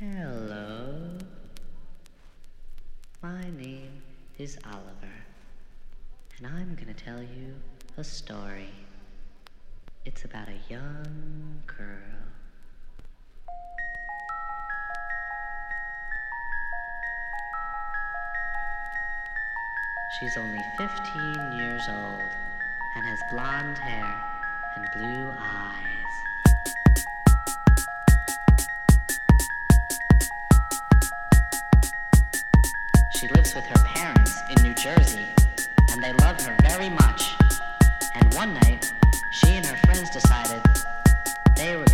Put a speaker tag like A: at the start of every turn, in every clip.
A: Hello. My name is Oliver, and I'm gonna tell you a story. It's about a young girl. She's only 15 years old and has blonde hair and blue eyes. She lives with her parents in New Jersey, and they love her very much. And one night, she and her friends decided they were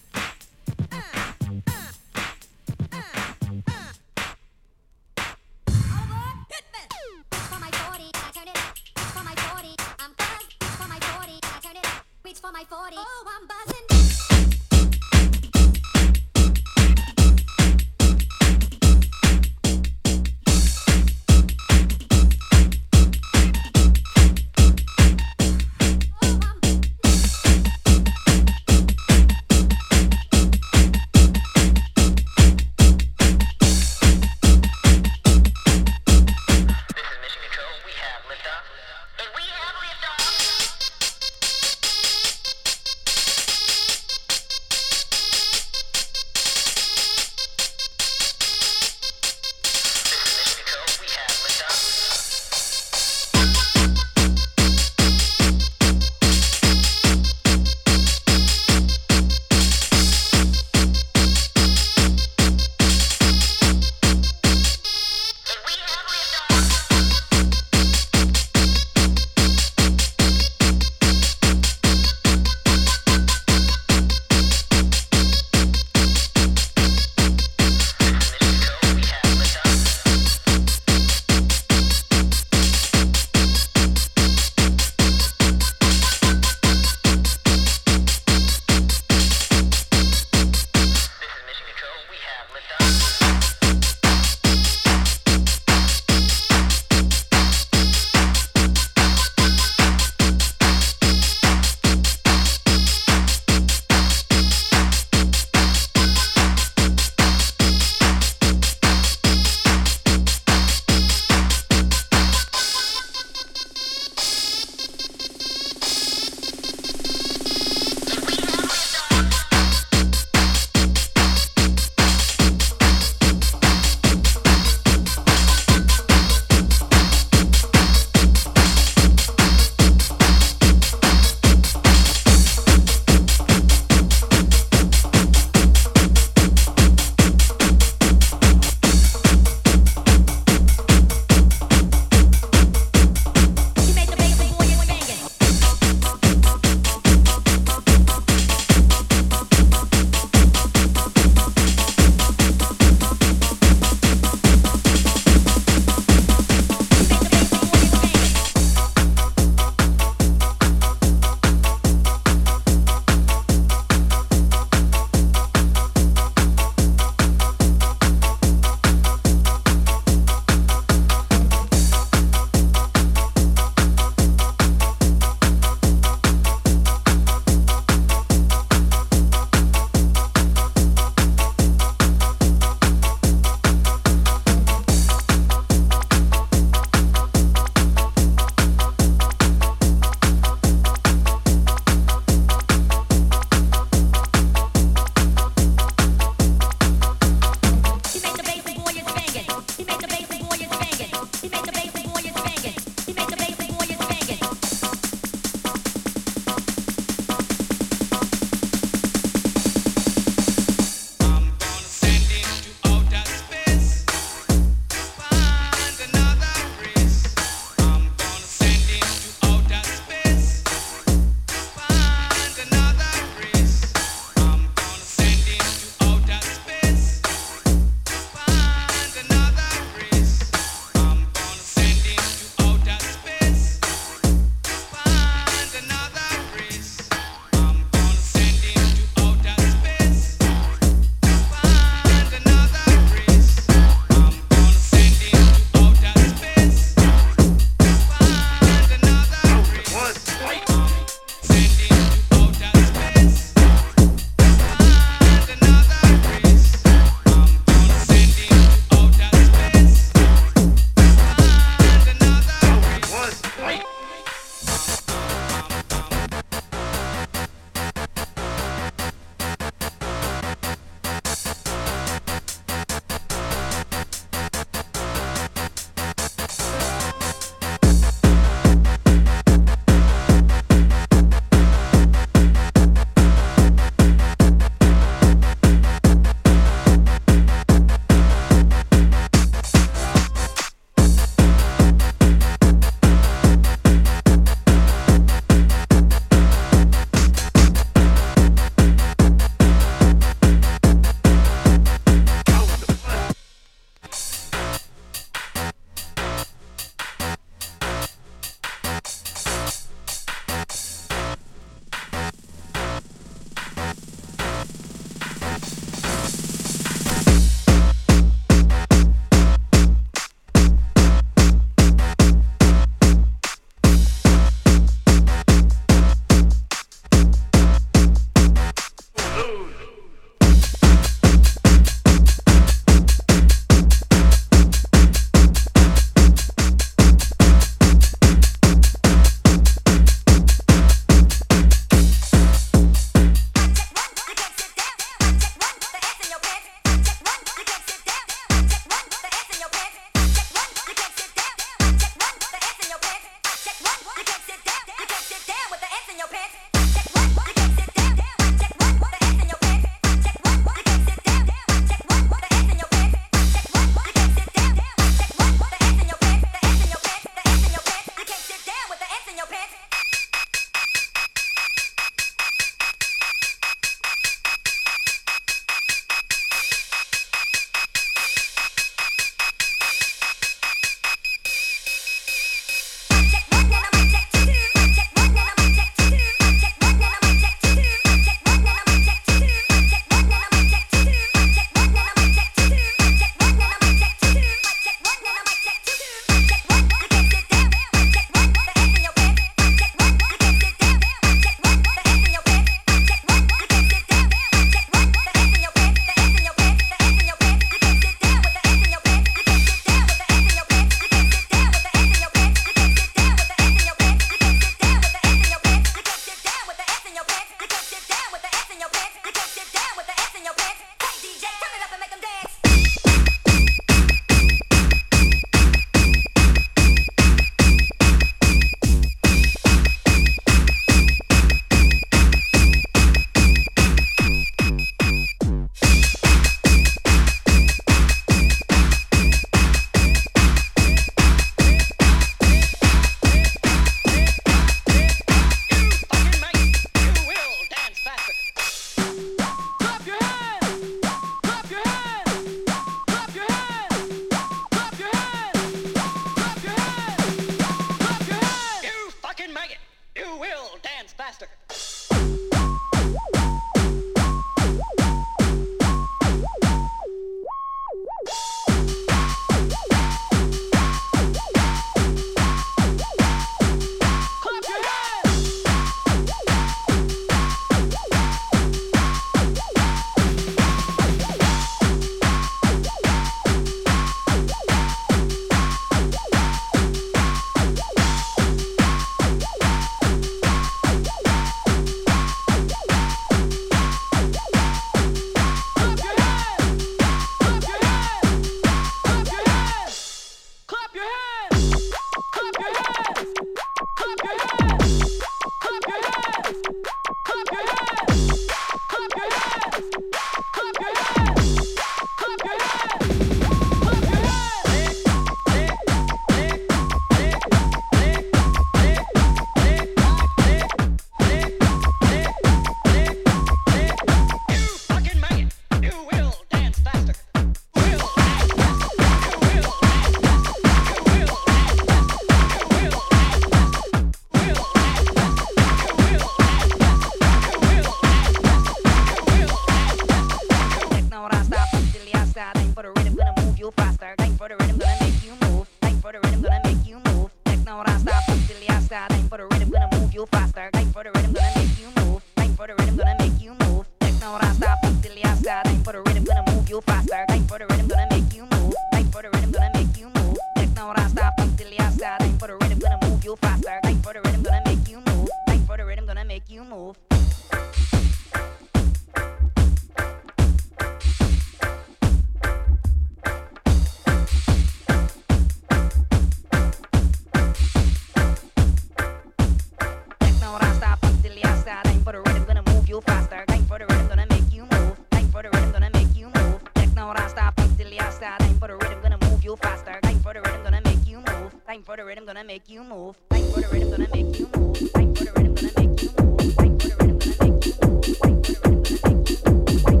A: dancer. Time for the rhythm, gonna make you move. Time for the rhythm, gonna make you move. Time for the rhythm, gonna make you move. Time for the rhythm, gonna make you move. Time for the rhythm, gonna make you move. Time for the
B: rhythm, gonna make you move.